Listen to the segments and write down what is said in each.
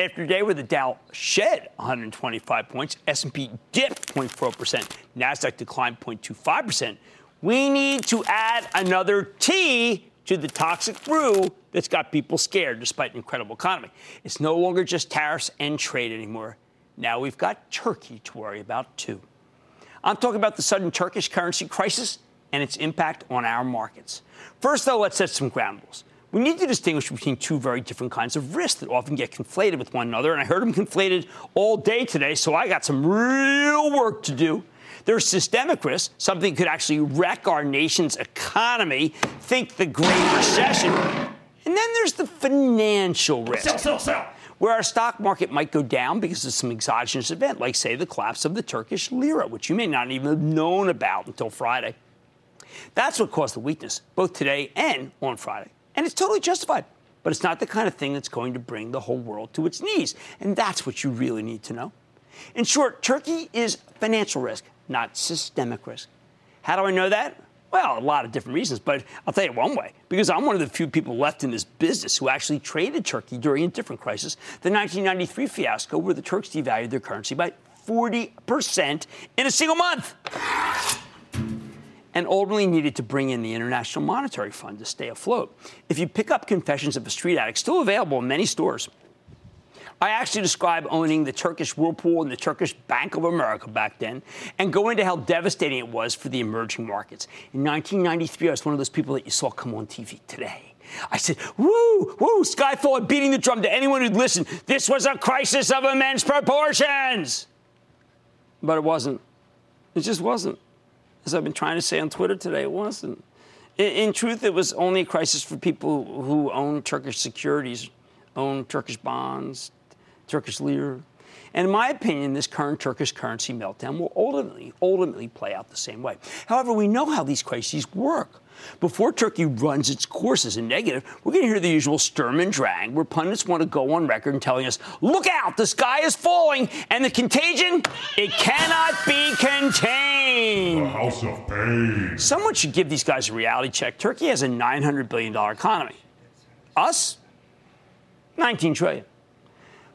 After a day where the Dow shed 125 points, S&P dipped 0.4%, Nasdaq declined 0.25%. We need to add another T to the toxic brew that's got people scared despite an incredible economy. It's no longer just tariffs and trade anymore. Now we've got Turkey to worry about too. I'm talking about the sudden Turkish currency crisis and its impact on our markets. First, though, let's set some ground rules. We need to distinguish between two very different kinds of risks that often get conflated with one another, and I heard them conflated all day today, so I got some real work to do. There's systemic risk, something that could actually wreck our nation's economy, think the Great Recession. And then there's the financial risk. Sell, sell, sell where our stock market might go down because of some exogenous event, like, say, the collapse of the Turkish lira, which you may not even have known about until Friday. That's what caused the weakness, both today and on Friday. And it's totally justified. But it's not the kind of thing that's going to bring the whole world to its knees. And that's what you really need to know. In short, Turkey is financial risk, not systemic risk. How do I know that? Well, a lot of different reasons, but I'll tell you one way. Because I'm one of the few people left in this business who actually traded Turkey during a different crisis, the 1993 fiasco, where the Turks devalued their currency by 40% in a single month. And ultimately needed to bring in the International Monetary Fund to stay afloat. If you pick up Confessions of a Street Addict, still available in many stores, I actually describe owning the Turkish Whirlpool and the Turkish Bank of America back then and go into how devastating it was for the emerging markets. In 1993, I was one of those people that you saw come on TV today. I said, woo, woo, Skyfall beating the drum to anyone who'd listen. This was a crisis of immense proportions. But it wasn't. It just wasn't. As I've been trying to say on Twitter today, it wasn't. In, in truth, it was only a crisis for people who own Turkish securities, own Turkish bonds, Turkish lira. And in my opinion, this current Turkish currency meltdown will ultimately, ultimately play out the same way. However, we know how these crises work. Before Turkey runs its course as a negative, we're going to hear the usual Sturm and Drang, where pundits want to go on record and telling us, look out, the sky is falling, and the contagion, it cannot be contained. The house of pain. Someone should give these guys a reality check. Turkey has a $900 billion economy. Us? 19 trillion.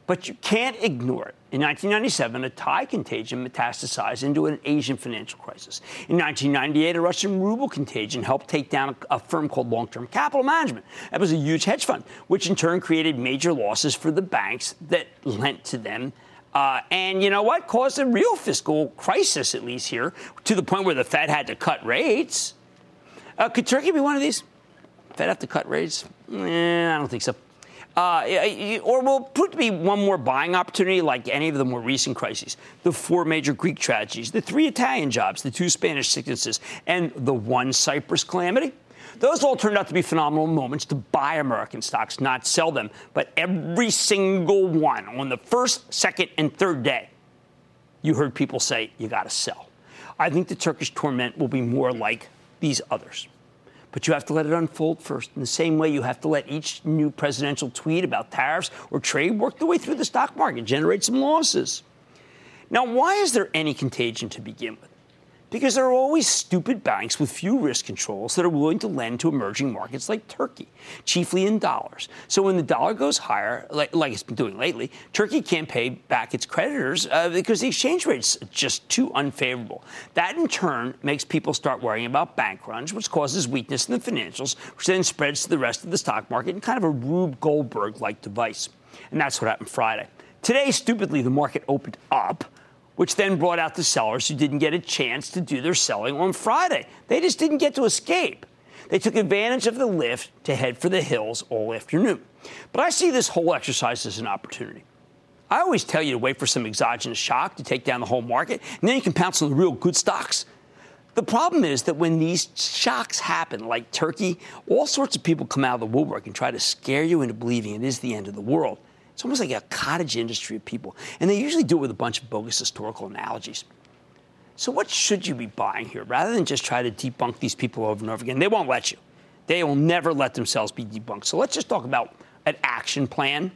But you can't ignore it. In 1997, a Thai contagion metastasized into an Asian financial crisis. In 1998, a Russian ruble contagion helped take down a, firm called Long Term Capital Management. That was a huge hedge fund, which in turn created major losses for the banks that lent to them uh, and you know what? Caused a real fiscal crisis, at least here, to the point where the Fed had to cut rates. Uh, could Turkey be one of these? Fed have to cut rates? Eh, I don't think so. Uh, or will prove to be one more buying opportunity like any of the more recent crises. The four major Greek tragedies, the three Italian jobs, the two Spanish sicknesses, and the one Cyprus calamity. Those all turned out to be phenomenal moments to buy American stocks, not sell them. But every single one on the first, second, and third day, you heard people say, you got to sell. I think the Turkish torment will be more like these others. But you have to let it unfold first. In the same way, you have to let each new presidential tweet about tariffs or trade work the way through the stock market, generate some losses. Now, why is there any contagion to begin with? Because there are always stupid banks with few risk controls that are willing to lend to emerging markets like Turkey, chiefly in dollars. So when the dollar goes higher, like, like it's been doing lately, Turkey can't pay back its creditors uh, because the exchange rate's just too unfavorable. That in turn makes people start worrying about bank runs, which causes weakness in the financials, which then spreads to the rest of the stock market in kind of a Rube Goldberg like device. And that's what happened Friday. Today, stupidly, the market opened up which then brought out the sellers who didn't get a chance to do their selling on Friday. They just didn't get to escape. They took advantage of the lift to head for the hills all afternoon. But I see this whole exercise as an opportunity. I always tell you to wait for some exogenous shock to take down the whole market, and then you can pounce on the real good stocks. The problem is that when these shocks happen, like Turkey, all sorts of people come out of the woodwork and try to scare you into believing it is the end of the world. It's almost like a cottage industry of people. And they usually do it with a bunch of bogus historical analogies. So, what should you be buying here rather than just try to debunk these people over and over again? They won't let you. They will never let themselves be debunked. So, let's just talk about an action plan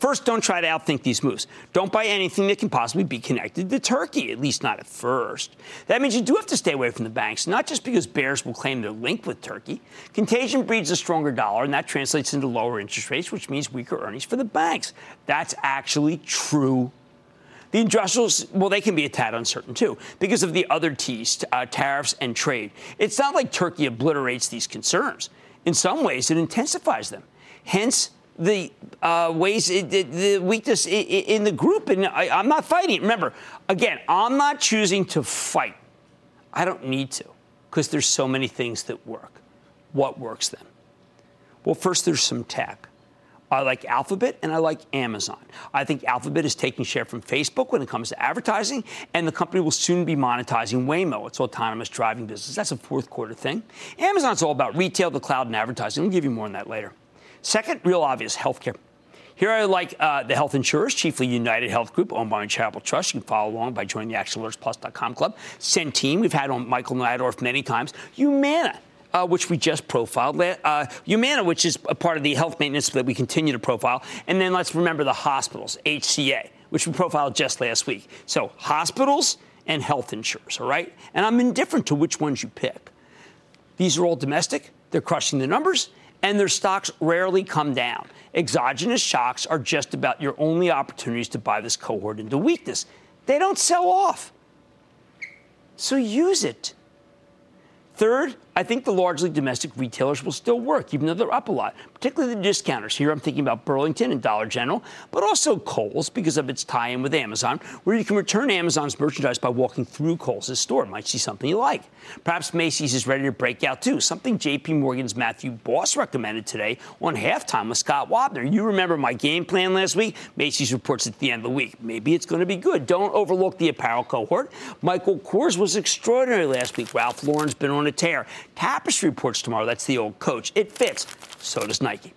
First, don't try to outthink these moves. Don't buy anything that can possibly be connected to Turkey, at least not at first. That means you do have to stay away from the banks, not just because bears will claim they're linked with Turkey. Contagion breeds a stronger dollar, and that translates into lower interest rates, which means weaker earnings for the banks. That's actually true. The industrials, well, they can be a tad uncertain too because of the other T's, uh, tariffs and trade. It's not like Turkey obliterates these concerns. In some ways, it intensifies them. Hence, the uh, ways, the, the weakness in the group, and I, I'm not fighting. Remember, again, I'm not choosing to fight. I don't need to because there's so many things that work. What works then? Well, first, there's some tech. I like Alphabet and I like Amazon. I think Alphabet is taking share from Facebook when it comes to advertising, and the company will soon be monetizing Waymo, its autonomous driving business. That's a fourth quarter thing. Amazon's all about retail, the cloud, and advertising. We'll give you more on that later. Second, real obvious healthcare. Here I like uh, the health insurers, chiefly United Health Group, owned by Charitable Trust. You can follow along by joining the ActionAlertsPlus.com club. Centene, we've had on Michael Neidorff many times. Humana, uh, which we just profiled. Uh, Humana, which is a part of the health maintenance that we continue to profile. And then let's remember the hospitals, HCA, which we profiled just last week. So hospitals and health insurers, all right? And I'm indifferent to which ones you pick. These are all domestic. They're crushing the numbers and their stocks rarely come down. Exogenous shocks are just about your only opportunities to buy this cohort into weakness. They don't sell off. So use it. Third, I think the largely domestic retailers will still work, even though they're up a lot, particularly the discounters. Here I'm thinking about Burlington and Dollar General, but also Kohl's because of its tie in with Amazon, where you can return Amazon's merchandise by walking through Kohl's store. Might see something you like. Perhaps Macy's is ready to break out too, something JP Morgan's Matthew Boss recommended today on halftime with Scott Wapner. You remember my game plan last week? Macy's reports at the end of the week. Maybe it's going to be good. Don't overlook the apparel cohort. Michael Kors was extraordinary last week. Ralph Lauren's been on a tear. Tapestry reports tomorrow. That's the old coach. It fits. So does Nike.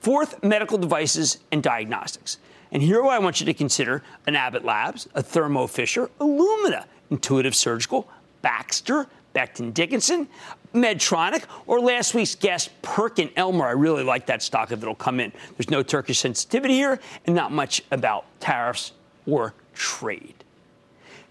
Fourth, medical devices and diagnostics. And here I want you to consider an Abbott Labs, a Thermo Fisher, Illumina, Intuitive Surgical, Baxter, Becton Dickinson, Medtronic, or last week's guest, Perkin Elmer. I really like that stock if it'll come in. There's no Turkish sensitivity here and not much about tariffs or trade.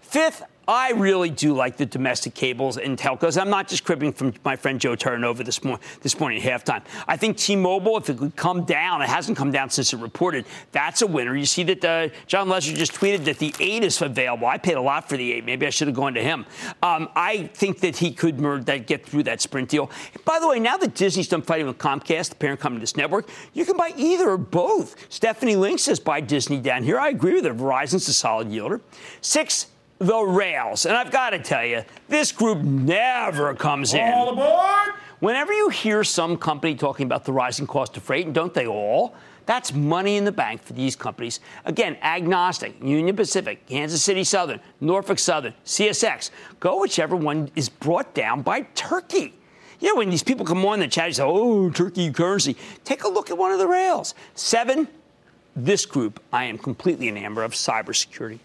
Fifth, I really do like the domestic cables and telcos. I'm not just cribbing from my friend Joe Terranova this, mor- this morning at halftime. I think T-Mobile, if it could come down, it hasn't come down since it reported. That's a winner. You see that uh, John Legere just tweeted that the eight is available. I paid a lot for the eight. Maybe I should have gone to him. Um, I think that he could that, get through that Sprint deal. By the way, now that Disney's done fighting with Comcast, the parent company of this network, you can buy either or both. Stephanie Link says buy Disney down here. I agree with her. Verizon's a solid yielder. Six the rails. And I've got to tell you, this group never comes in. All aboard! Whenever you hear some company talking about the rising cost of freight, and don't they all? That's money in the bank for these companies. Again, agnostic, Union Pacific, Kansas City Southern, Norfolk Southern, CSX. Go whichever one is brought down by Turkey. You know, when these people come on the chat, you say, oh, turkey currency. Take a look at one of the rails. Seven, this group I am completely enamored of cybersecurity.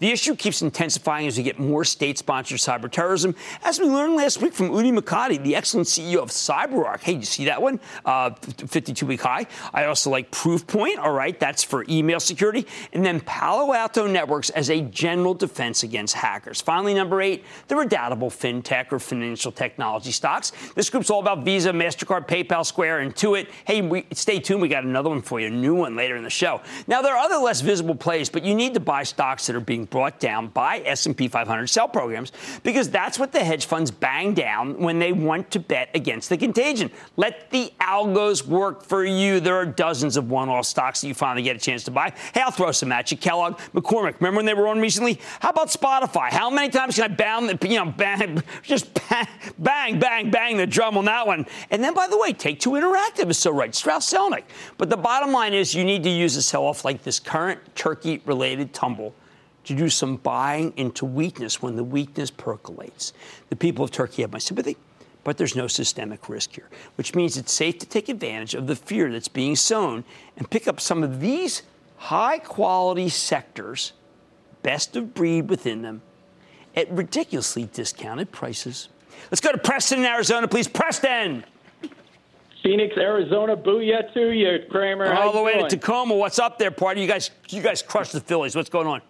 The issue keeps intensifying as we get more state sponsored cyber terrorism. As we learned last week from Udi Mokady, the excellent CEO of CyberArk. Hey, you see that one? 52 uh, week high. I also like Proofpoint. All right, that's for email security. And then Palo Alto Networks as a general defense against hackers. Finally, number eight, the redoubtable fintech or financial technology stocks. This group's all about Visa, MasterCard, PayPal, Square, and Intuit. Hey, we, stay tuned. We got another one for you, a new one later in the show. Now, there are other less visible plays, but you need to buy stocks that are being brought down by S&P 500 sell programs because that's what the hedge funds bang down when they want to bet against the contagion. Let the algos work for you. There are dozens of one-off stocks that you finally get a chance to buy. Hey, I'll throw some at you. Kellogg, McCormick. Remember when they were on recently? How about Spotify? How many times can I bang, you know, bang, just bang, bang, bang, bang the drum on that one? And then, by the way, Take Two Interactive is so right. Strauss Zelnick. But the bottom line is you need to use a sell-off like this current turkey-related tumble to do some buying into weakness when the weakness percolates. The people of Turkey have my sympathy, but there's no systemic risk here, which means it's safe to take advantage of the fear that's being sown and pick up some of these high quality sectors, best of breed within them, at ridiculously discounted prices. Let's go to Preston in Arizona, please. Preston! Phoenix, Arizona, booyah to you, Cramer. All the way doing? to Tacoma. What's up there, party? You guys, you guys crushed the Phillies. What's going on?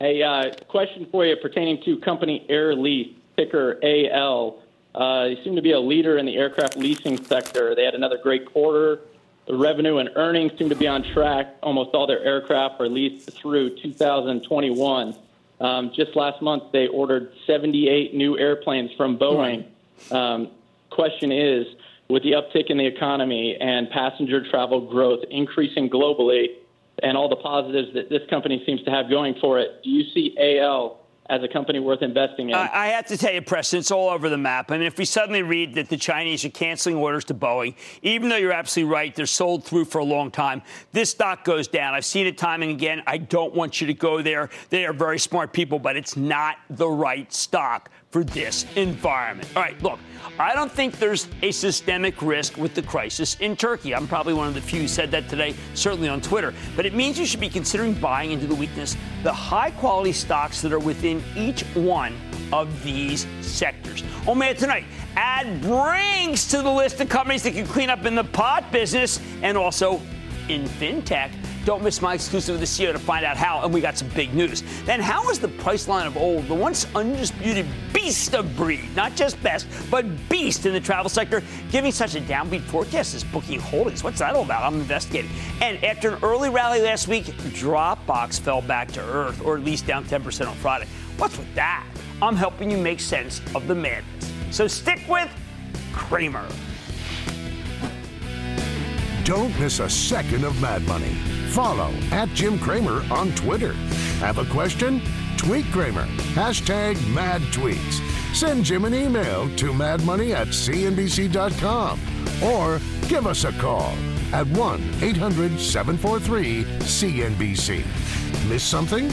A uh, question for you pertaining to company Air Lease, ticker AL. Uh, they seem to be a leader in the aircraft leasing sector. They had another great quarter. The revenue and earnings seem to be on track. Almost all their aircraft are leased through 2021. Um, just last month, they ordered 78 new airplanes from Boeing. Um, question is, with the uptick in the economy and passenger travel growth increasing globally, and all the positives that this company seems to have going for it, do you see AL as a company worth investing in? I, have to tell you, Preston, it's all over the map. I mean, if we suddenly read that the Chinese are canceling orders to Boeing, even though you're absolutely right, they're sold through for a long time, this stock goes down. I've seen it time and again. I don't want you to go there. They are very smart people, but it's not the right stock for this environment. All right, look, I don't think there's a systemic risk with the crisis in Turkey. I'm probably one of the few who said that today, certainly on Twitter. But it means you should be considering buying into the weakness, the high quality stocks that are within each one of these sectors. Oh man, tonight, add brings to the list of companies that can clean up in the pot business and also in fintech. Don't miss my exclusive with the CEO to find out how, and we got some big news. Then, how is the Priceline of old, the once undisputed beast of breed, not just best, but beast in the travel sector, giving such a downbeat forecast as Booking Holdings? What's that all about? I'm investigating. And after an early rally last week, Dropbox fell back to earth, or at least down 10% on Friday. What's with that? I'm helping you make sense of the madness. So stick with Cramer. Don't miss a second of Mad Money. Follow at Jim Cramer on Twitter. Have a question? Tweet Cramer. Hashtag mad tweets. Send Jim an email to madmoney at cnbc.com or give us a call at 1 800 743 CNBC. Miss something?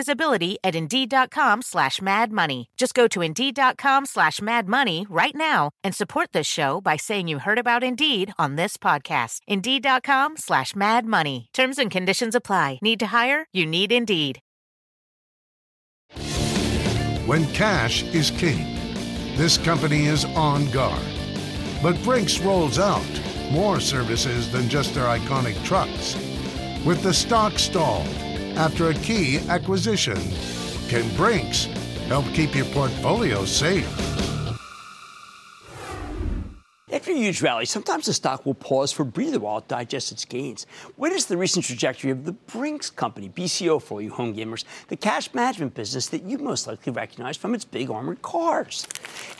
visibility at Indeed.com slash Mad Money. Just go to Indeed.com slash Mad Money right now and support this show by saying you heard about Indeed on this podcast. Indeed.com slash Mad Money. Terms and conditions apply. Need to hire? You need Indeed. When cash is king, this company is on guard. But Brinks rolls out more services than just their iconic trucks. With the stock stalled after a key acquisition, can Brinks help keep your portfolio safe? After a huge rally, sometimes the stock will pause for a breather while it digests its gains. What is the recent trajectory of the Brinks Company, BCO for you home gamers, the cash management business that you most likely recognize from its big armored cars.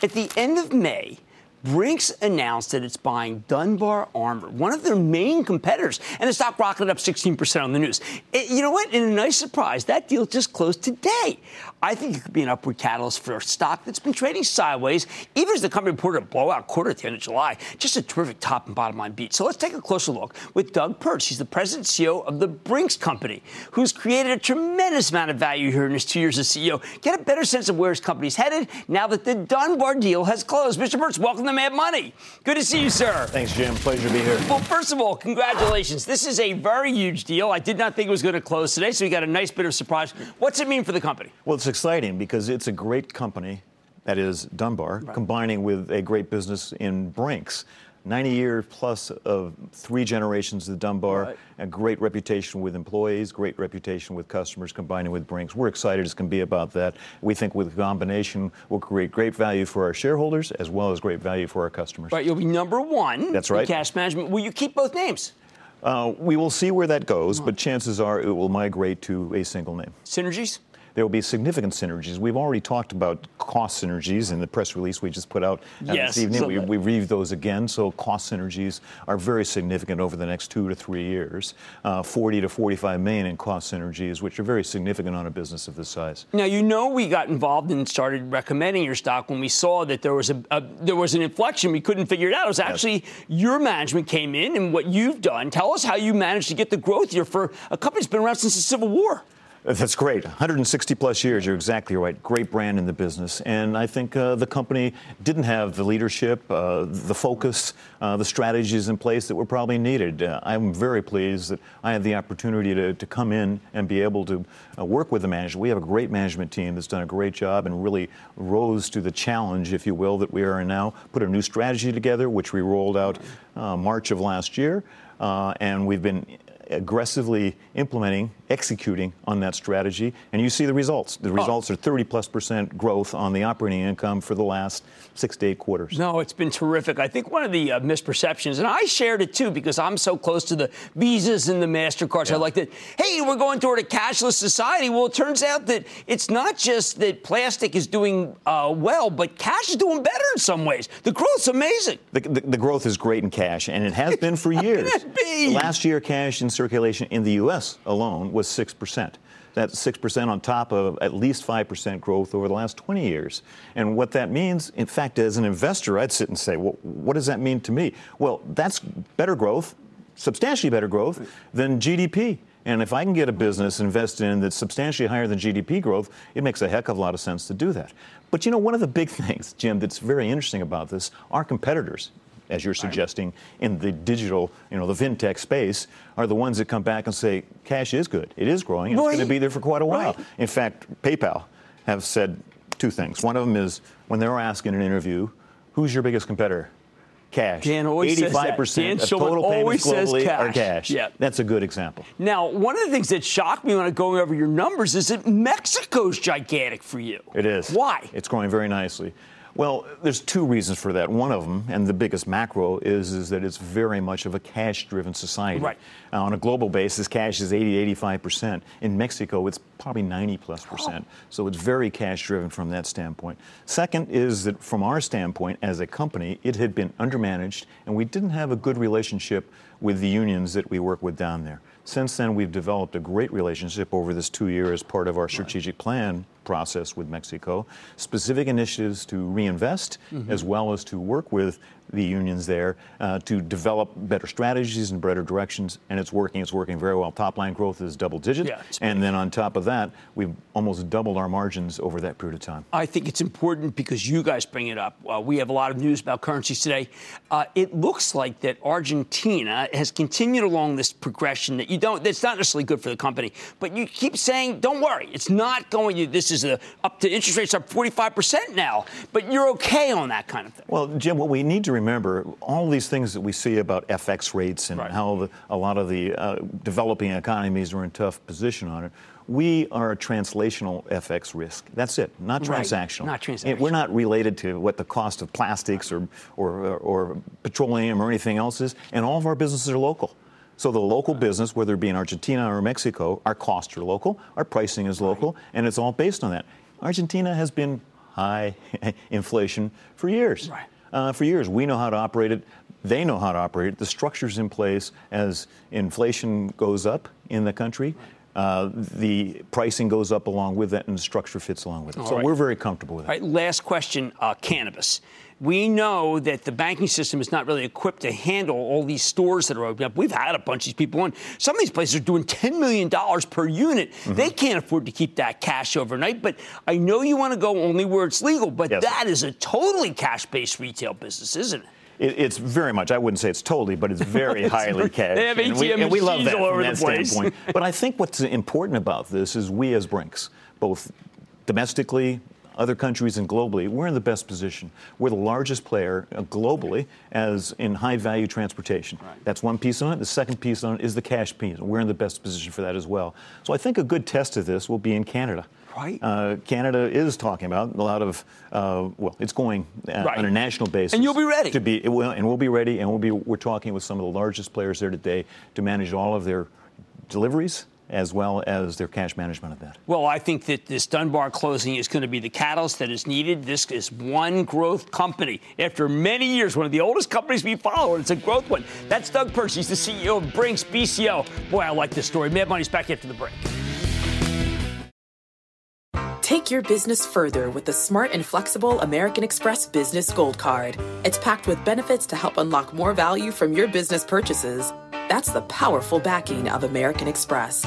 At the end of May, Brinks announced that it's buying Dunbar Armor, one of their main competitors, and the stock rocketed up 16% on the news. It, you know what? In a nice surprise, that deal just closed today. I think it could be an upward catalyst for a stock that's been trading sideways, even as the company reported a blowout quarter at the end of July. Just a terrific top and bottom line beat. So let's take a closer look with Doug Pertz. He's the president and CEO of the Brinks Company, who's created a tremendous amount of value here in his two years as CEO. Get a better sense of where his company's headed now that the Dunbar deal has closed. Mr. Pertz, welcome to Mad Money. Good to see you, sir. Thanks, Jim. Pleasure to be here. Well, first of all, congratulations. This is a very huge deal. I did not think it was going to close today, so we got a nice bit of surprise. What's it mean for the company? Well, it's exciting because it's a great company, that is Dunbar, right. combining with a great business in Brinks. 90 years plus of three generations of Dunbar, right. a great reputation with employees, great reputation with customers, combining with Brinks. We're excited as can be about that. We think with the combination, we'll create great value for our shareholders as well as great value for our customers. Right, you'll be number one. That's right. cash management. Will you keep both names? Uh, we will see where that goes, but chances are it will migrate to a single name. Synergies? There will be significant synergies. We've already talked about cost synergies in the press release we just put out yes, this evening. So we, we reviewed those again. So cost synergies are very significant over the next two to three years. Uh, 40 to 45 million in cost synergies, which are very significant on a business of this size. Now you know we got involved and started recommending your stock when we saw that there was a, a there was an inflection. We couldn't figure it out. It was actually yes. your management came in and what you've done. Tell us how you managed to get the growth here for a company that's been around since the Civil War. That's great. 160 plus years, you're exactly right. Great brand in the business. And I think uh, the company didn't have the leadership, uh, the focus, uh, the strategies in place that were probably needed. Uh, I'm very pleased that I had the opportunity to, to come in and be able to uh, work with the management. We have a great management team that's done a great job and really rose to the challenge, if you will, that we are in now. Put a new strategy together, which we rolled out uh, March of last year. and we've been aggressively implementing, executing on that strategy, and you see the results. The results oh. are 30 plus percent growth on the operating income for the last six to eight quarters. No, it's been terrific. I think one of the uh, misperceptions, and I shared it too because I'm so close to the Visas and the MasterCards. Yeah. I like that, hey, we're going toward a cashless society. Well, it turns out that it's not just that plastic is doing uh, well, but cash is doing better in some ways. The growth's amazing. The, the, the growth is great in cash, and it has been for years. Last year, cash in circulation in the U.S. alone was 6%. That's 6% on top of at least 5% growth over the last 20 years. And what that means, in fact, as an investor, I'd sit and say, well, what does that mean to me? Well, that's better growth, substantially better growth than GDP. And if I can get a business invested in that's substantially higher than GDP growth, it makes a heck of a lot of sense to do that. But you know, one of the big things, Jim, that's very interesting about this, our competitors, as you're suggesting, in the digital, you know, the fintech space, are the ones that come back and say, cash is good. It is growing. and It's going to be there for quite a while. Right. In fact, PayPal have said two things. One of them is when they were asked in an interview, who's your biggest competitor? Cash. Dan always 85% says that. Dan of total payments globally cash. are cash. Yeah. That's a good example. Now, one of the things that shocked me when I was going over your numbers is that Mexico's gigantic for you. It is. Why? It's growing very nicely. Well, there's two reasons for that. One of them, and the biggest macro, is, is that it's very much of a cash driven society. Right. Uh, on a global basis, cash is 80, 85%. In Mexico, it's probably 90 plus percent. Oh. So it's very cash driven from that standpoint. Second is that from our standpoint as a company, it had been undermanaged, and we didn't have a good relationship with the unions that we work with down there. Since then, we've developed a great relationship over this two year as part of our strategic plan process with Mexico. Specific initiatives to reinvest Mm-hmm. as well as to work with the unions there uh, to develop better strategies and better directions. And it's working. It's working very well. Top line growth is double digit. Yeah, and then on top of that, we've almost doubled our margins over that period of time. I think it's important because you guys bring it up. Uh, we have a lot of news about currencies today. Uh, it looks like that Argentina has continued along this progression that you don't. That's not necessarily good for the company, but you keep saying, "Don't worry, it's not going to." This is a, up to interest rates up 45 percent now, but you're okay on that kind of thing. Well, Jim, what we need to remember, all these things that we see about FX rates and Right. how the, a lot of the uh, developing economies are in tough position on it. We are a translational FX risk. That's it, not Right. transactional. Not And We're not related to what the cost of plastics or, or, or petroleum or anything else is, and all of our businesses are local. So the local business, whether it be in Argentina or Mexico, our costs are local, our pricing is local, and it's all based on that. Argentina has been high inflation for years. Right. Uh, for years, we know how to operate it. They know how to operate it. The structure's in place as inflation goes up in the country. Uh, the pricing goes up along with that, and the structure fits along with it. All so right. we're very comfortable with it. All right, last question uh, cannabis. We know that the banking system is not really equipped to handle all these stores that are opening up. We've had a bunch of these people in. Some of these places are doing $10 million per unit. Mm-hmm. They can't afford to keep that cash overnight. But I know you want to go only where it's legal, but Yes. that is a totally cash based retail business, isn't it? It, it's very much. I wouldn't say it's totally, but it's very It's highly cash. they have and we, and we love that all over that the place. standpoint. but I think what's important about this is we as Brinks, both domestically, other countries, and globally, we're in the best position. We're the largest player uh, globally as in high value transportation. That's one piece on it. The second piece on it is the cash piece. We're in the best position for that as well. So I think a good test of this will be in Canada. Right. Uh, Canada is talking about a lot of, uh, well, it's going uh, Right. on a national basis. And you'll be ready. To be, it will, and we'll be ready, and we'll be, we're talking with some of the largest players there today to manage all of their deliveries as well as their cash management of that. Well, I think that this Dunbar closing is going to be the catalyst that is needed. This is one growth company. After many years, one of the oldest companies we follow, and it's a growth one. That's Doug Pertz. He's the CEO of Brinks BCO. Boy, I like this story. Mad Money's back after the break. Take your business further with the smart and flexible American Express Business Gold Card. It's packed with benefits to help unlock more value from your business purchases. That's the powerful backing of American Express.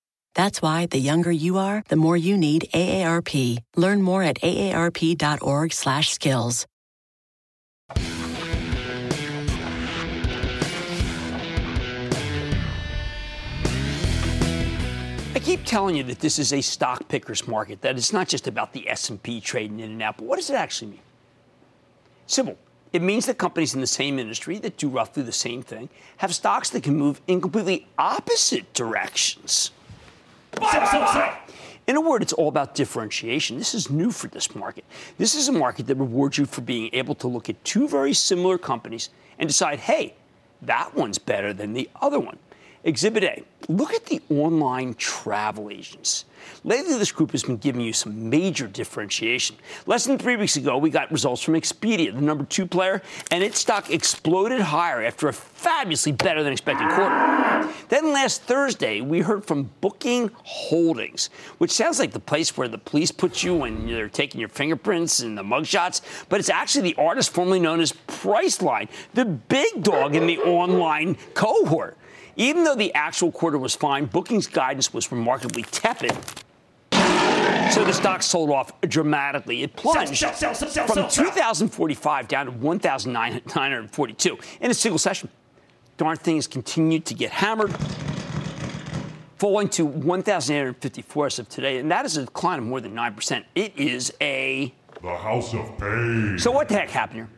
That's why the younger you are, the more you need AARP. Learn more at aarp.org/skills. I keep telling you that this is a stock pickers market, that it's not just about the S&P trading in and out, but what does it actually mean? Simple. It means that companies in the same industry that do roughly the same thing have stocks that can move in completely opposite directions. In a word, it's all about differentiation. This is new for this market. This is a market that rewards you for being able to look at two very similar companies and decide, hey, that one's better than the other one. Exhibit A look at the online travel agents. Lately, this group has been giving you some major differentiation. Less than three weeks ago, we got results from Expedia, the number two player, and its stock exploded higher after a fabulously better than expected quarter. Then last Thursday, we heard from Booking Holdings, which sounds like the place where the police put you when they're taking your fingerprints and the mugshots, but it's actually the artist formerly known as Priceline, the big dog in the online cohort. Even though the actual quarter was fine, bookings guidance was remarkably tepid. So the stock sold off dramatically. It plunged Sell, sell, sell, sell, from sell, sell. 2,045 down to 1,942 in a single session. Darn things continued to get hammered, falling to 1,854 as of today, and that is a decline of more than 9%. It is a The House of Pain. so what the heck happened here?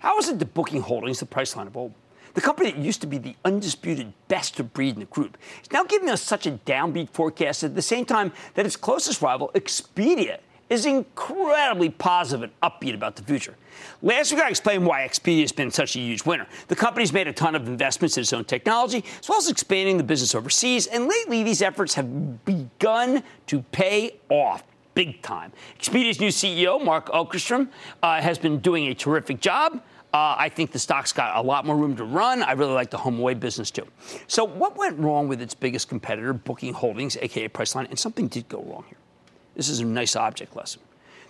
How is it that Booking Holdings, the price line of old, the company that used to be the undisputed best of breed in the group, is now giving us such a downbeat forecast at the same time that its closest rival, Expedia, is incredibly positive and upbeat about the future. Last week, I explained why Expedia has been such a huge winner. The company's made a ton of investments in its own technology, as well as expanding the business overseas, and lately, these efforts have begun to pay off big time. Expedia's new CEO, Mark Okerstrom, uh, has been doing a terrific job. Uh, I think the stock's got a lot more room to run. I really like the HomeAway business too. So, what went wrong with its biggest competitor, Booking Holdings, aka Priceline? And something did go wrong here. This is a nice object lesson.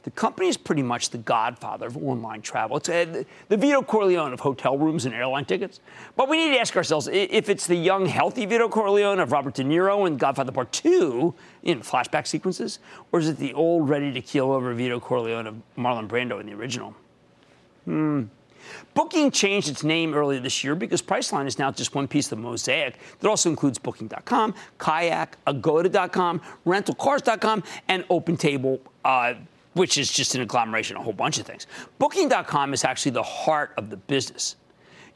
The company is pretty much the godfather of online travel. It's uh, the Vito Corleone of hotel rooms and airline tickets. But we need to ask ourselves if it's the young, healthy Vito Corleone of Robert De Niro in Godfather Part 2 in flashback sequences, or is it the old, ready to keel over Vito Corleone of Marlon Brando in the original? Hmm. Booking changed its name earlier this year because Priceline is now just one piece of the mosaic that also includes Booking.com, Kayak, Agoda.com, RentalCars.com, and OpenTable, uh, which is just an agglomeration of a whole bunch of things. Booking.com is actually the heart of the business.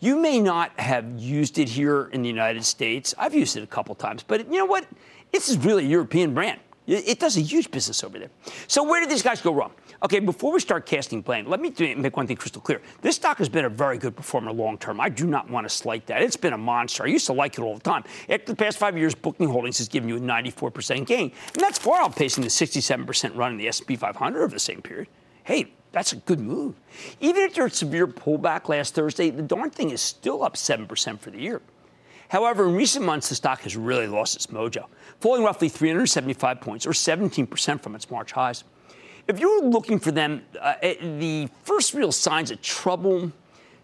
You may not have used it here in the United States. I've used it a couple times, but you know what? This is really a European brand. It does a huge business over there. So where did these guys go wrong? Okay, before we start casting blame, let me make one thing crystal clear. This stock has been a very good performer long term. I do not want to slight that. It's been a monster. I used to like it all the time. After the past five years, Booking Holdings has given you a 94% gain, and that's far outpacing the 67% run in the S&P 500 over the same period. Hey, that's a good move. Even after a severe pullback last Thursday, the darn thing is still up 7% for the year. However, in recent months, the stock has really lost its mojo, falling roughly 375 points or 17% from its March highs. If you were looking for them, uh, eh, the first real signs of trouble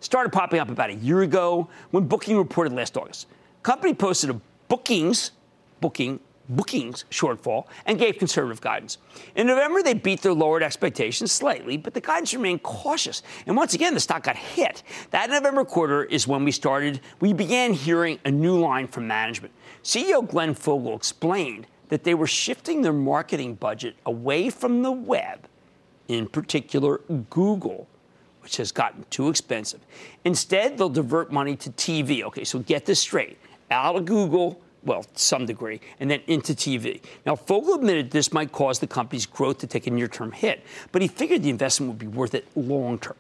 started popping up about a year ago when Booking reported last August. Company posted a bookings, booking, bookings shortfall and gave conservative guidance. In November, they beat their lowered expectations slightly, but the guidance remained cautious. And once again, the stock got hit. That November quarter is when we started, we began hearing a new line from management. CEO Glenn Fogel explained that they were shifting their marketing budget away from the web, in particular Google, which has gotten too expensive. Instead, they'll divert money to TV. Okay, so get this straight out of Google, well, some degree, and then into TV. Now, Fogel admitted this might cause the company's growth to take a near term hit, but he figured the investment would be worth it long term.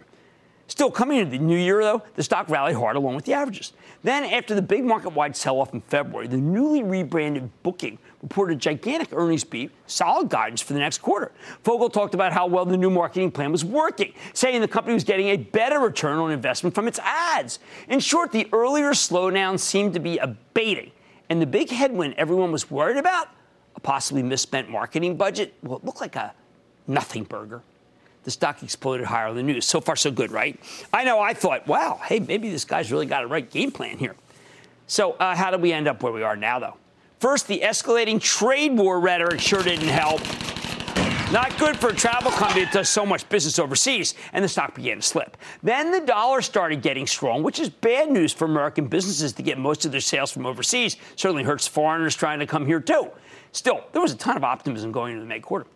Still, coming into the new year, though, the stock rallied hard along with the averages. Then, after the big market wide sell off in February, the newly rebranded Booking reported a gigantic earnings beat, solid guidance for the next quarter. Fogel talked about how well the new marketing plan was working, saying the company was getting a better return on investment from its ads. In short, the earlier slowdown seemed to be abating, and the big headwind everyone was worried about, a possibly misspent marketing budget, well, it looked like a nothing burger the stock exploded higher on the news. So far, so good, right? I know I thought, wow, hey, maybe this guy's really got a right game plan here. So, uh, how did we end up where we are now, though? First, the escalating trade war rhetoric sure didn't help. Not good for a travel company that does so much business overseas, and the stock began to slip. Then the dollar started getting strong, which is bad news for American businesses to get most of their sales from overseas. Certainly hurts foreigners trying to come here, too. Still, there was a ton of optimism going into the May quarter.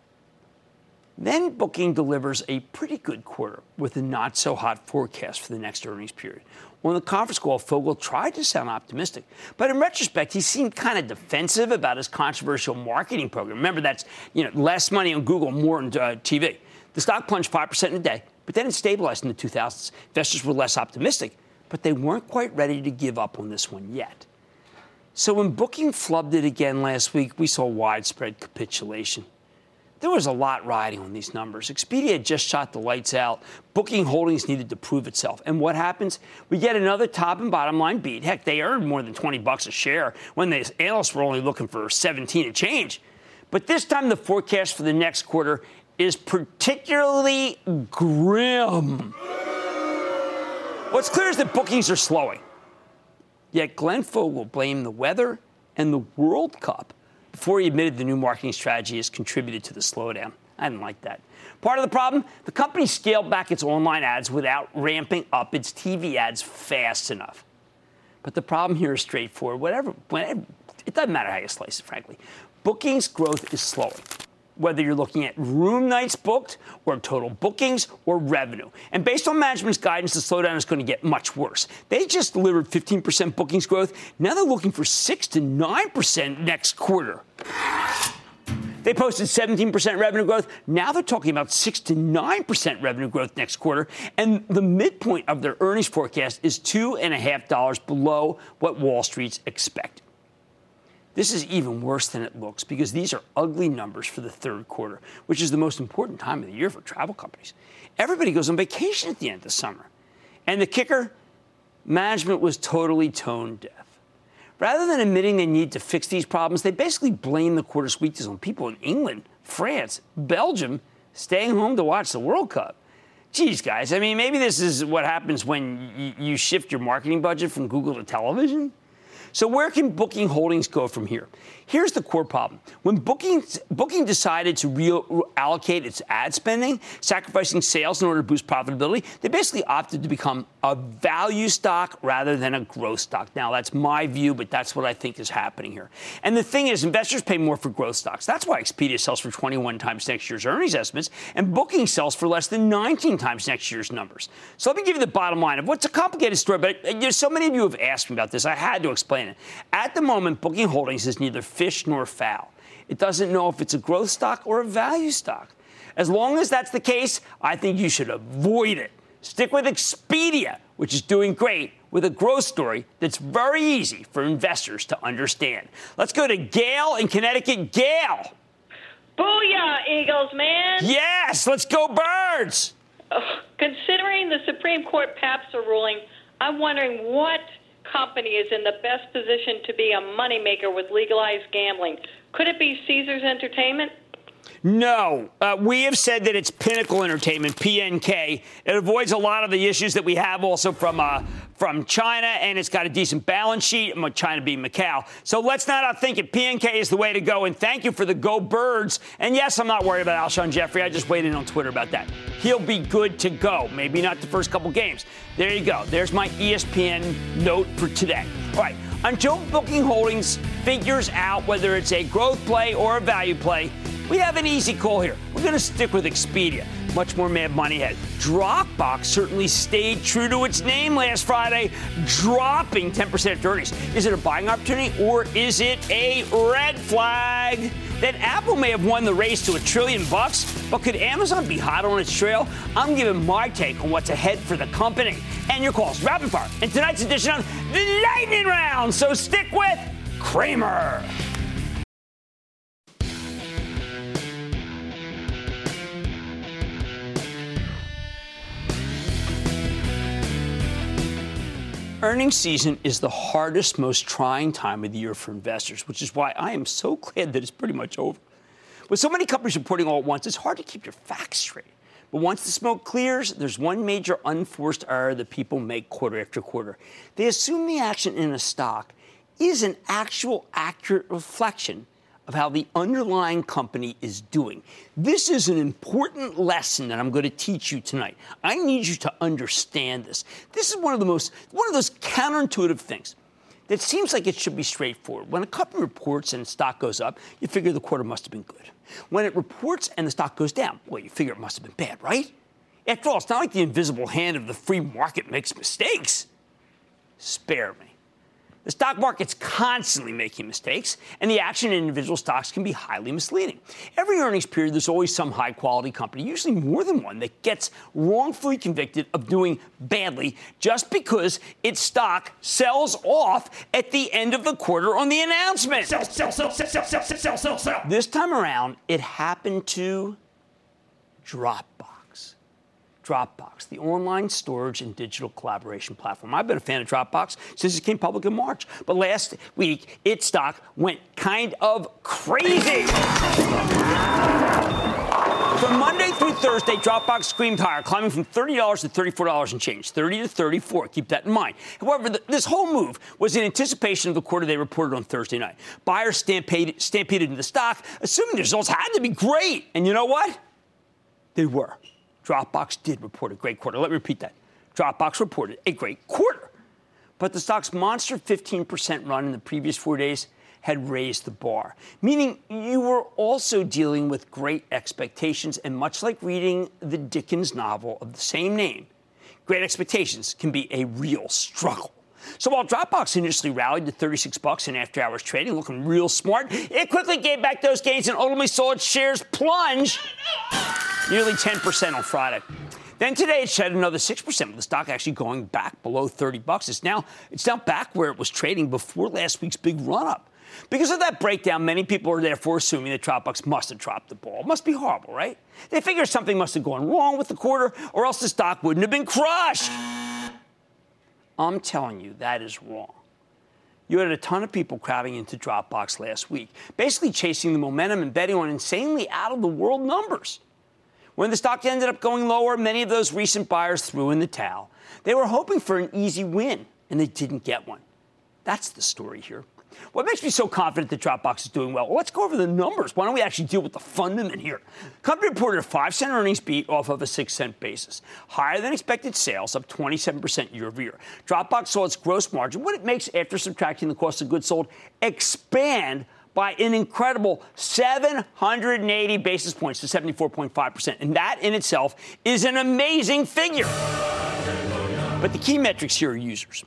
Then Booking delivers a pretty good quarter with a not so hot forecast for the next earnings period. On the conference call, Fogel tried to sound optimistic, but in retrospect, he seemed kind of defensive about his controversial marketing program. Remember, that's you know less money on Google, more on uh, TV. The stock plunged five percent in a day, but then it stabilized in the 2000s. Investors were less optimistic, but they weren't quite ready to give up on this one yet. So when Booking flubbed it again last week, we saw widespread capitulation. There was a lot riding on these numbers. Expedia just shot the lights out. Booking Holdings needed to prove itself. And what happens? We get another top and bottom line beat. Heck, they earned more than 20 bucks a share when the analysts were only looking for 17 and change. But this time the forecast for the next quarter is particularly grim. What's clear is that bookings are slowing. Yet Glenn Fogel blamed the weather and the World Cup before he admitted the new marketing strategy has contributed to the slowdown. I didn't like that. Part of the problem the company scaled back its online ads without ramping up its TV ads fast enough. But the problem here is straightforward. Whatever, it doesn't matter how you slice it, frankly. Bookings growth is slowing whether you're looking at room nights booked or total bookings or revenue. And based on management's guidance, the slowdown is going to get much worse. They just delivered 15% bookings growth. Now they're looking for 6 to 9% next quarter. They posted 17% revenue growth. Now they're talking about 6 to 9% revenue growth next quarter. And the midpoint of their earnings forecast is $2.5 below what Wall Street's expected. This is even worse than it looks because these are ugly numbers for the third quarter, which is the most important time of the year for travel companies. Everybody goes on vacation at the end of the summer. And the kicker management was totally tone deaf. Rather than admitting they need to fix these problems, they basically blame the quarter's weakness on people in England, France, Belgium staying home to watch the World Cup. Geez, guys, I mean, maybe this is what happens when you shift your marketing budget from Google to television. So where can Booking Holdings go from here? Here's the core problem. When Booking, Booking decided to reallocate its ad spending, sacrificing sales in order to boost profitability, they basically opted to become a value stock rather than a growth stock. Now, that's my view, but that's what I think is happening here. And the thing is, investors pay more for growth stocks. That's why Expedia sells for 21 times next year's earnings estimates, and Booking sells for less than 19 times next year's numbers. So let me give you the bottom line of what's a complicated story, but uh, know, so many of you have asked me about this. I had to explain At the moment, Booking Holdings is neither fish nor fowl. It doesn't know if it's a growth stock or a value stock. As long as that's the case, I think you should avoid it. Stick with Expedia, which is doing great with a growth story that's very easy for investors to understand. Let's go to Gail in Connecticut. Gail. Booyah, Eagles, man. Yes, let's go, birds. Considering the Supreme Court PASPA ruling, I'm wondering what company is in the best position to be a moneymaker with legalized gambling. Could it be Caesars Entertainment? No, uh, we have said that it's Pinnacle Entertainment (PNK). It avoids a lot of the issues that we have also from uh, from China, and it's got a decent balance sheet. China being Macau, so let's not outthink it. PNK is the way to go. And thank you for the Go Birds. And yes, I'm not worried about Alshon Jeffery. I just waited on Twitter about that. He'll be good to go. Maybe not the first couple games. There you go. There's my ESPN note for today. All right. Until Booking Holdings figures out whether it's a growth play or a value play, we have an easy call here. We're going to stick with Expedia. Much more mad money ahead. Dropbox certainly stayed true to its name last Friday, dropping 10% of earnings. Is it a buying opportunity or is it a red flag? That Apple may have won the race to a trillion bucks, but could Amazon be hot on its trail? I'm giving my take on what's ahead for the company. And your calls, rapid fire, in tonight's edition of the Lightning Round. So stick with Cramer. Earnings season is the hardest, most trying time of the year for investors, which is why I am so glad that it's pretty much over. With so many companies reporting all at once, it's hard to keep your facts straight. But once the smoke clears, there's one major unforced error that people make quarter after quarter. They assume the action in a stock is an actual accurate reflection of how the underlying company is doing. This is an important lesson that I'm going to teach you tonight. I need you to understand this. This is one of the most one of those counterintuitive things that seems like it should be straightforward. When a company reports and stock goes up, you figure the quarter must have been good. When it reports and the stock goes down, well, you figure it must have been bad, right? After all, it's not like the invisible hand of the free market makes mistakes. Spare me. The stock market's constantly making mistakes, and the action in individual stocks can be highly misleading. Every earnings period, there's always some high quality company, usually more than one, that gets wrongfully convicted of doing badly just because its stock sells off at the end of the quarter on the announcement. Sell, sell, sell, sell, sell, sell, sell, sell, sell. This time around, it happened to Dropbox. Dropbox, the online storage and digital collaboration platform. I've been a fan of Dropbox since it came public in March, but last week its stock went kind of crazy. From Monday through Thursday, Dropbox screamed higher, climbing from $30 to $34 and change, 30 to 34. Keep that in mind. However, the, this whole move was in anticipation of the quarter they reported on Thursday night. Buyers stampeded, stampeded into the stock, assuming the results had to be great. And you know what? They were. Dropbox did report a great quarter. Let me repeat that. Dropbox reported a great quarter. But the stock's monster 15% run in the previous four days had raised the bar, meaning you were also dealing with great expectations. And much like reading the Dickens novel of the same name, great expectations can be a real struggle. So while Dropbox initially rallied to 36 bucks in after-hours trading, looking real smart, it quickly gave back those gains and ultimately saw its shares plunge nearly 10% on Friday. Then today it shed another 6%, with the stock actually going back below 30 bucks. It's now it's now back where it was trading before last week's big run-up. Because of that breakdown, many people are therefore assuming that Dropbox must have dropped the ball. Must be horrible, right? They figure something must have gone wrong with the quarter, or else the stock wouldn't have been crushed. I'm telling you, that is wrong. You had a ton of people crowding into Dropbox last week, basically chasing the momentum and betting on insanely out of the world numbers. When the stock ended up going lower, many of those recent buyers threw in the towel. They were hoping for an easy win, and they didn't get one. That's the story here. What makes me so confident that Dropbox is doing well? Let's go over the numbers. Why don't we actually deal with the fundament here? Company reported a 5 cent earnings beat off of a 6 cent basis. Higher than expected sales, up 27% year over year. Dropbox saw its gross margin, what it makes after subtracting the cost of goods sold, expand by an incredible 780 basis points to 74.5%. And that in itself is an amazing figure. But the key metrics here are users.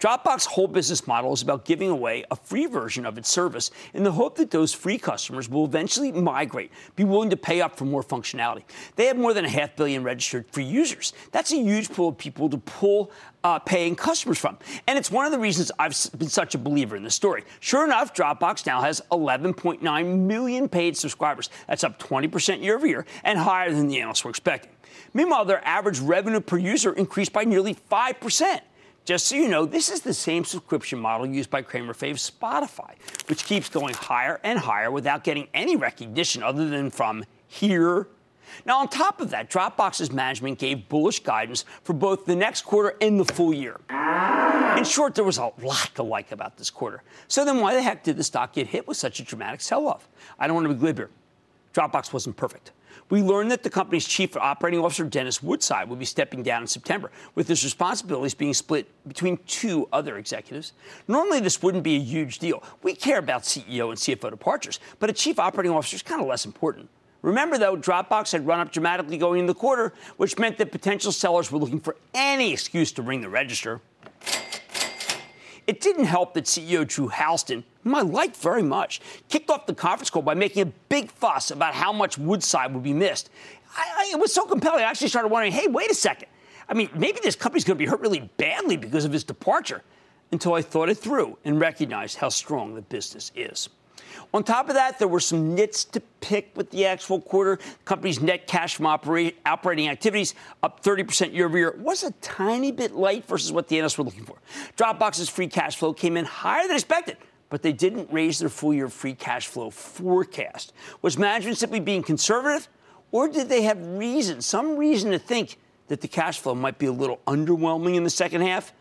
Dropbox's whole business model is about giving away a free version of its service in the hope that those free customers will eventually migrate, be willing to pay up for more functionality. They have more than a half billion registered free users. That's a huge pool of people to pull uh, paying customers from. And it's one of the reasons I've been such a believer in this story. Sure enough, Dropbox now has 11.9 million paid subscribers. That's up 20% year over year and higher than the analysts were expecting. Meanwhile, their average revenue per user increased by nearly 5%. Just so you know, this is the same subscription model used by Cramer Fave Spotify, which keeps going higher and higher without getting any recognition other than from here. Now, on top of that, Dropbox's management gave bullish guidance for both the next quarter and the full year. In short, there was a lot to like about this quarter. So then why the heck did the stock get hit with such a dramatic sell-off? I don't want to be glib here. Dropbox wasn't perfect we learned that the company's chief operating officer, Dennis Woodside, would be stepping down in September, with his responsibilities being split between two other executives. Normally, this wouldn't be a huge deal. We care about CEO and CFO departures, but a chief operating officer is kind of less important. Remember, though, Dropbox had run up dramatically going into the quarter, which meant that potential sellers were looking for any excuse to ring the register. It didn't help that CEO Drew Houston, whom I like very much, kicked off the conference call by making a big fuss about how much Woodside would be missed. I, I, it was so compelling, I actually started wondering hey, wait a second. I mean, maybe this company's going to be hurt really badly because of his departure until I thought it through and recognized how strong the business is. On top of that, there were some nits to pick with the actual quarter. The company's net cash from operating activities up 30% year over year was a tiny bit light versus what the analysts were looking for. Dropbox's free cash flow came in higher than expected, but they didn't raise their full year free cash flow forecast. Was management simply being conservative, or did they have reason, some reason to think that the cash flow might be a little underwhelming in the second half?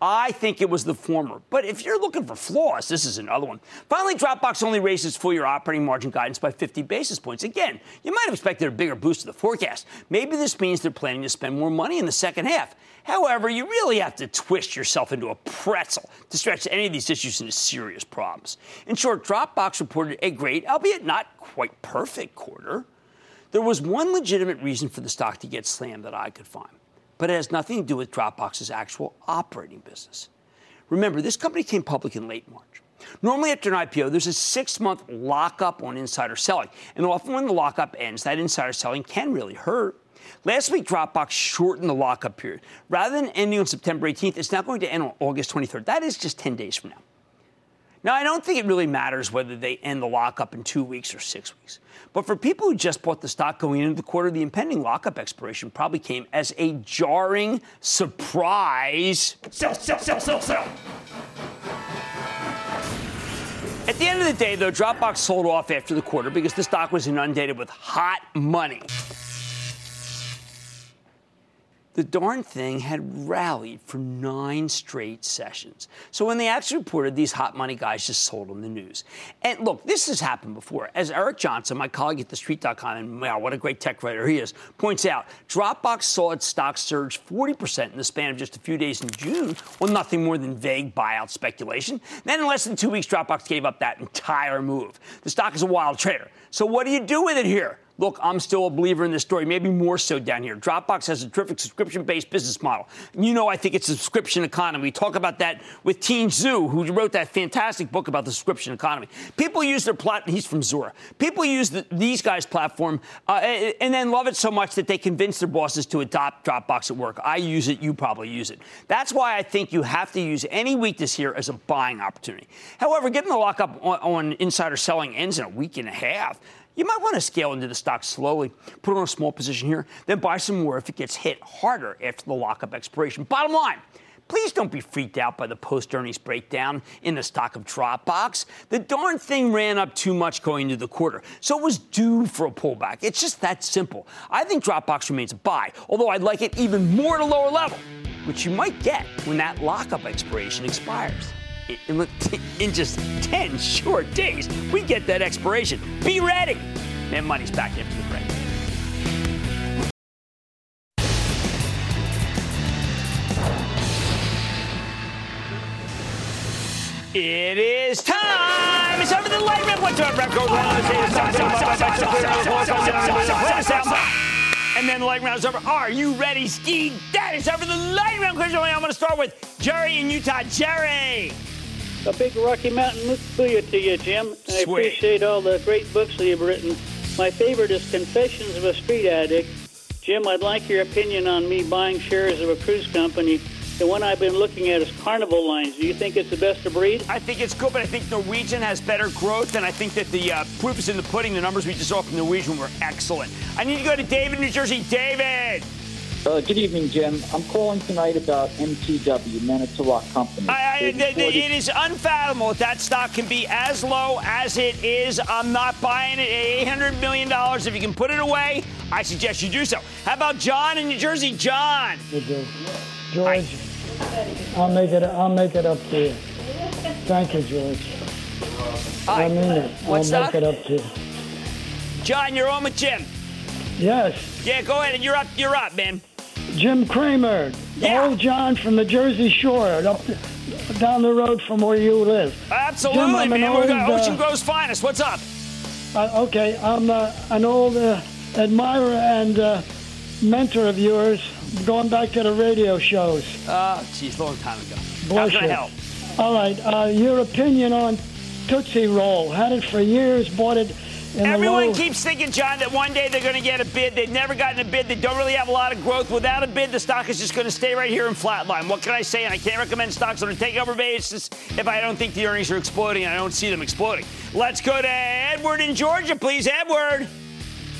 I think it was the former. But if you're looking for flaws, this is another one. Finally, Dropbox only raises full year operating margin guidance by 50 basis points. Again, you might have expected a bigger boost to the forecast. Maybe this means they're planning to spend more money in the second half. However, you really have to twist yourself into a pretzel to stretch any of these issues into serious problems. In short, Dropbox reported a great, albeit not quite perfect quarter. There was one legitimate reason for the stock to get slammed that I could find but it has nothing to do with Dropbox's actual operating business. Remember, this company came public in late March. Normally, after an IPO, there's a six month lockup on insider selling. And often, when the lockup ends, that insider selling can really hurt. Last week, Dropbox shortened the lockup period. Rather than ending on September 18th, it's now going to end on August 23rd. That is just 10 days from now. Now, I don't think it really matters whether they end the lockup in two weeks or six weeks. But for people who just bought the stock going into the quarter, the impending lockup expiration probably came as a jarring surprise. Sell, sell, sell, sell, sell. At the end of the day, though, Dropbox sold off after the quarter because the stock was inundated with hot money the darn thing had rallied for nine straight sessions. So when they actually reported, these hot money guys just sold on the news. And look, this has happened before. As Eric Jhonsa, my colleague at TheStreet.com, and wow, what a great tech writer he is, points out, Dropbox saw its stock surge 40% in the span of just a few days in June on nothing more than vague buyout speculation. Then in less than two weeks, Dropbox gave up that entire move. The stock is a wild trader. So what do you do with it here? Look, I'm still a believer in this story, maybe more so down here. Dropbox has a terrific subscription based business model. You know, I think it's a subscription economy. Talk about that with Tien Tzuo, who wrote that fantastic book about the subscription economy. People use their platform, he's from Zuora. People use the, these guys' platform uh, and then love it so much that they convince their bosses to adopt Dropbox at work. I use it, you probably use it. That's why I think you have to use any weakness here as a buying opportunity. However, getting the lockup on, on insider selling ends in a week and a half you might want to scale into the stock slowly, put on a small position here, then buy some more if it gets hit harder after the lockup expiration. Bottom line, Please don't be freaked out by the post earnings breakdown in the stock of Dropbox. The darn thing ran up too much going into the quarter, so it was due for a pullback. It's just that simple. I think Dropbox remains a buy, although I'd like it even more at a lower level, which you might get when that lockup expiration expires in, just 10 short days, we get that expiration. Be ready. And money's back after the break. It is time. It's over the light red. What's up, Rep? Goes and then the light round is over. Are you ready, Ski? That is over the light round question. I'm going to start with Jerry in Utah. Jerry. A big Rocky Mountain booyah to you, Jim. I appreciate all the great books that you've written. My favorite is Confessions of a Street Addict. Jim, I'd like your opinion on me buying shares of a cruise company. The one I've been looking at is Carnival Lines. Do you think it's the best of breed? I think it's good, but I think Norwegian has better growth, and I think that the uh, proof is in the pudding. The numbers we just saw from Norwegian were excellent. I need to go to David, New Jersey. David! Uh, good evening, Jim. I'm calling tonight about MTW, Manitowoc Company. I, I, it is unfathomable that, that stock can be as low as it is. I'm not buying it at $800 million. If you can put it away, I suggest you do so. How about John in New Jersey? John. George, I'll make it. I'll make it up to you. Thank you, George. Hi. I mean it. What's I'll make it up to you. John, you're on with Jim. Yes. Yeah, go ahead and you're up. You're up, man. Jim Cramer, yeah. old John from the Jersey Shore, up down the road from where you live. Absolutely, Jim, man. Old, We're Ocean uh, Grove's finest. What's up? Uh, okay, I'm uh, an old uh, admirer and uh, mentor of yours, going back to the radio shows. Oh, geez, long time ago. Bullshit. How can I help? All right, uh, your opinion on Tootsie Roll. Had it for years, bought it Everyone keeps thinking, John, that one day they're going to get a bid. They've never gotten a bid. They don't really have a lot of growth. Without a bid, the stock is just going to stay right here in flatline. What can I say? And I can't recommend stocks on a takeover basis if I don't think the earnings are exploding I don't see them exploding. Let's go to Edward in Georgia, please. Edward.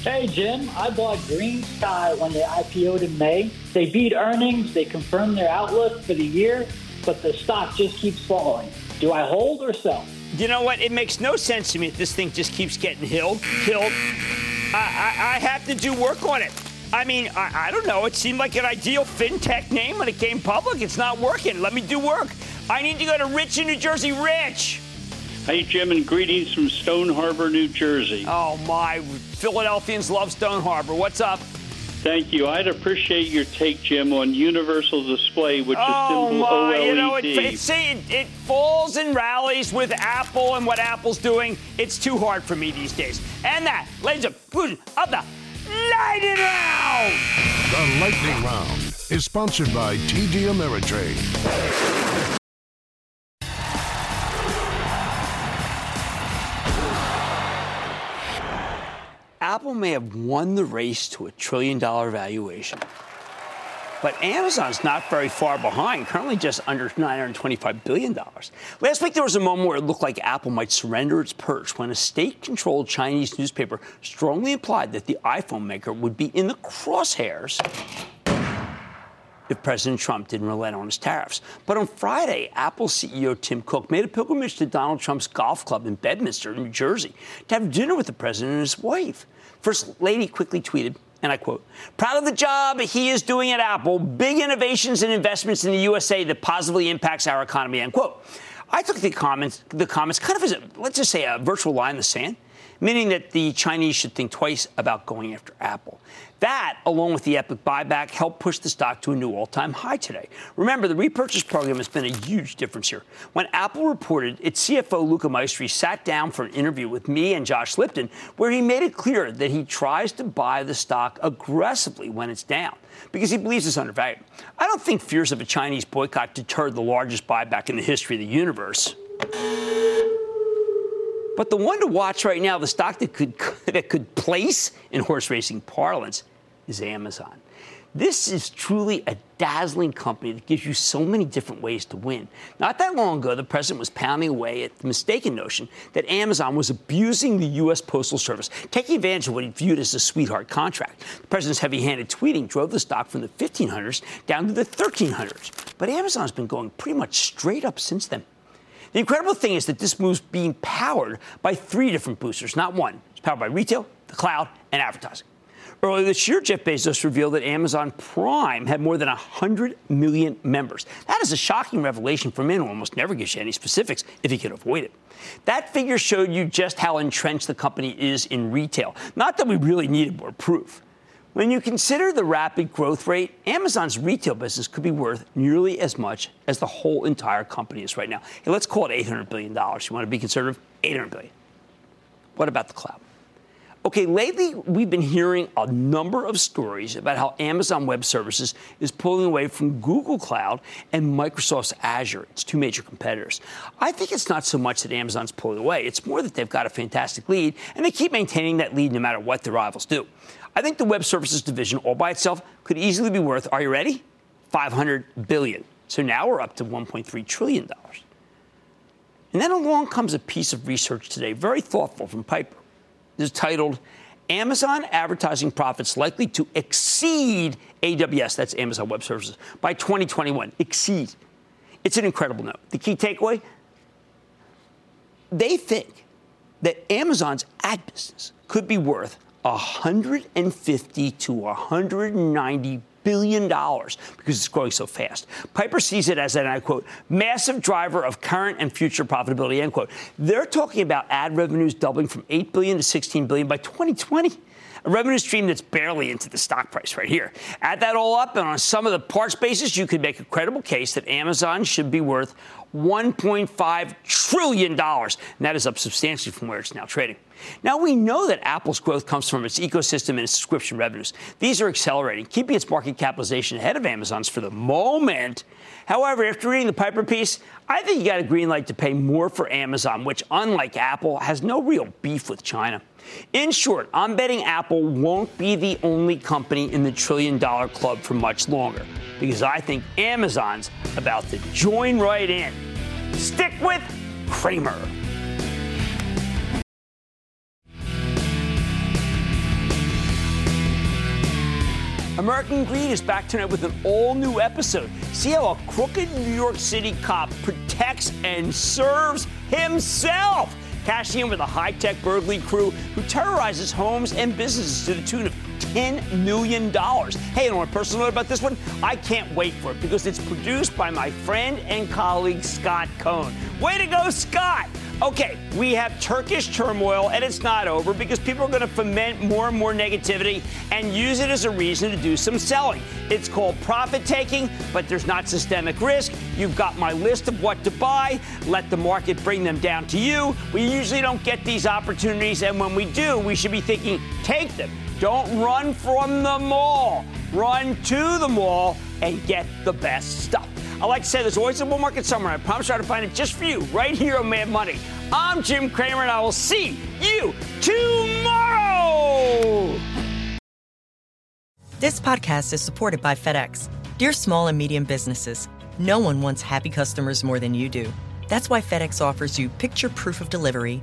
Hey, Jim. I bought GreenSky when they IPO'd in May. They beat earnings. They confirmed their outlook for the year, but the stock just keeps falling. Do I hold or sell? You know what? It makes no sense to me if this thing just keeps getting killed. Killed. I, I, I have to do work on it. I mean, I, I, don't know. It seemed like an ideal fintech name when it came public. It's not working. Let me do work. I need to go to Rich in New Jersey. Rich. Hey, Jim, and greetings from Stone Harbor, New Jersey. Oh, my. Philadelphians love Stone Harbor. What's up? Thank you. I'd appreciate your take, Jim, on Universal Display, which oh is symbol my, OLED. You know, it, it, see, it, it falls and rallies with Apple and what Apple's doing. It's too hard for me these days. And that, ladies and gentlemen, of the Lightning Round! The Lightning Round is sponsored by TD Ameritrade. Apple may have won the race to a trillion dollar valuation. But Amazon's not very far behind, currently just under $925 billion. Last week, there was a moment where it looked like Apple might surrender its perch when a state controlled Chinese newspaper strongly implied that the iPhone maker would be in the crosshairs if President Trump didn't relent on his tariffs. But on Friday, Apple CEO Tim Cook made a pilgrimage to Donald Trump's golf club in Bedminster, New Jersey, to have dinner with the president and his wife. First Lady quickly tweeted, and I quote, proud of the job he is doing at Apple, big innovations and investments in the USA that positively impacts our economy, end quote. I took the comments, the comments kind of as a, let's just say a virtual line in the sand meaning that the Chinese should think twice about going after Apple. That, along with the epic buyback, helped push the stock to a new all time high today. Remember, the repurchase program has been a huge difference here. When Apple reported, its CFO, Luca Maestri, sat down for an interview with me and Josh Lipton, where he made it clear that he tries to buy the stock aggressively when it's down because he believes it's undervalued. I don't think fears of a Chinese boycott deterred the largest buyback in the history of the universe. But the one to watch right now, the stock that could that could place in horse racing parlance, is Amazon. This is truly a dazzling company that gives you so many different ways to win. Not that long ago, the president was pounding away at the mistaken notion that Amazon was abusing the U.S. Postal Service, taking advantage of what he viewed as a sweetheart contract. The president's heavy handed tweeting drove the stock from the 1500s down to the 1300s. But Amazon's been going pretty much straight up since then. The incredible thing is that this move's being powered by three different boosters, not one. It's powered by retail, the cloud, and advertising. Earlier this year, Jeff Bezos revealed that Amazon Prime had more than 100 million members. That is a shocking revelation for a man who almost never gives you any specifics if he can avoid it. That figure showed you just how entrenched the company is in retail. Not that we really needed more proof. When you consider the rapid growth rate, Amazon's retail business could be worth nearly as much as the whole entire company is right now. Hey, let's call it $800 billion. You want to be conservative? $800 billion. What about the cloud? Okay, lately we've been hearing a number of stories about how Amazon Web Services is pulling away from Google Cloud and Microsoft's Azure, its two major competitors. I think it's not so much that Amazon's pulling away, it's more that they've got a fantastic lead and they keep maintaining that lead no matter what their rivals do. I think the web services division all by itself could easily be worth, are you ready? 500 billion. So now we're up to 1.3 trillion dollars. And then along comes a piece of research today, very thoughtful from Piper. It's titled Amazon advertising profits likely to exceed AWS, that's Amazon Web Services, by 2021. Exceed. It's an incredible note. The key takeaway they think that Amazon's ad business could be worth 150 to 190 billion dollars because it's growing so fast. Piper sees it as, an I quote, massive driver of current and future profitability, end quote. They're talking about ad revenues doubling from 8 billion to 16 billion by 2020 a revenue stream that's barely into the stock price right here. Add that all up, and on sum of the parts basis, you could make a credible case that Amazon should be worth $1.5 trillion. And that is up substantially from where it's now trading. Now, we know that Apple's growth comes from its ecosystem and its subscription revenues. These are accelerating, keeping its market capitalization ahead of Amazon's for the moment. However, after reading the Piper piece, I think you got a green light to pay more for Amazon, which, unlike Apple, has no real beef with China. In short, I'm betting Apple won't be the only company in the trillion dollar club for much longer because I think Amazon's about to join right in. Stick with Cramer. American Greed is back tonight with an all new episode. See how a crooked New York City cop protects and serves himself cashing in with a high tech burglary crew who terrorizes homes and businesses to the tune of $10 million. Hey, and on a personal note about this one, I can't wait for it because it's produced by my friend and colleague Scott Cohn. Way to go, Scott! Okay, we have Turkish turmoil, and it's not over because people are going to foment more and more negativity and use it as a reason to do some selling. It's called profit taking, but there's not systemic risk. You've got my list of what to buy. Let the market bring them down to you. We usually don't get these opportunities, and when we do, we should be thinking, take them. Don't run from the mall. Run to the mall and get the best stuff. I like to say there's always a bull market somewhere. I promise I'll to find it just for you right here on Mad Money. I'm Jim Cramer, and I will see you tomorrow. This podcast is supported by FedEx. Dear small and medium businesses, no one wants happy customers more than you do. That's why FedEx offers you picture proof of delivery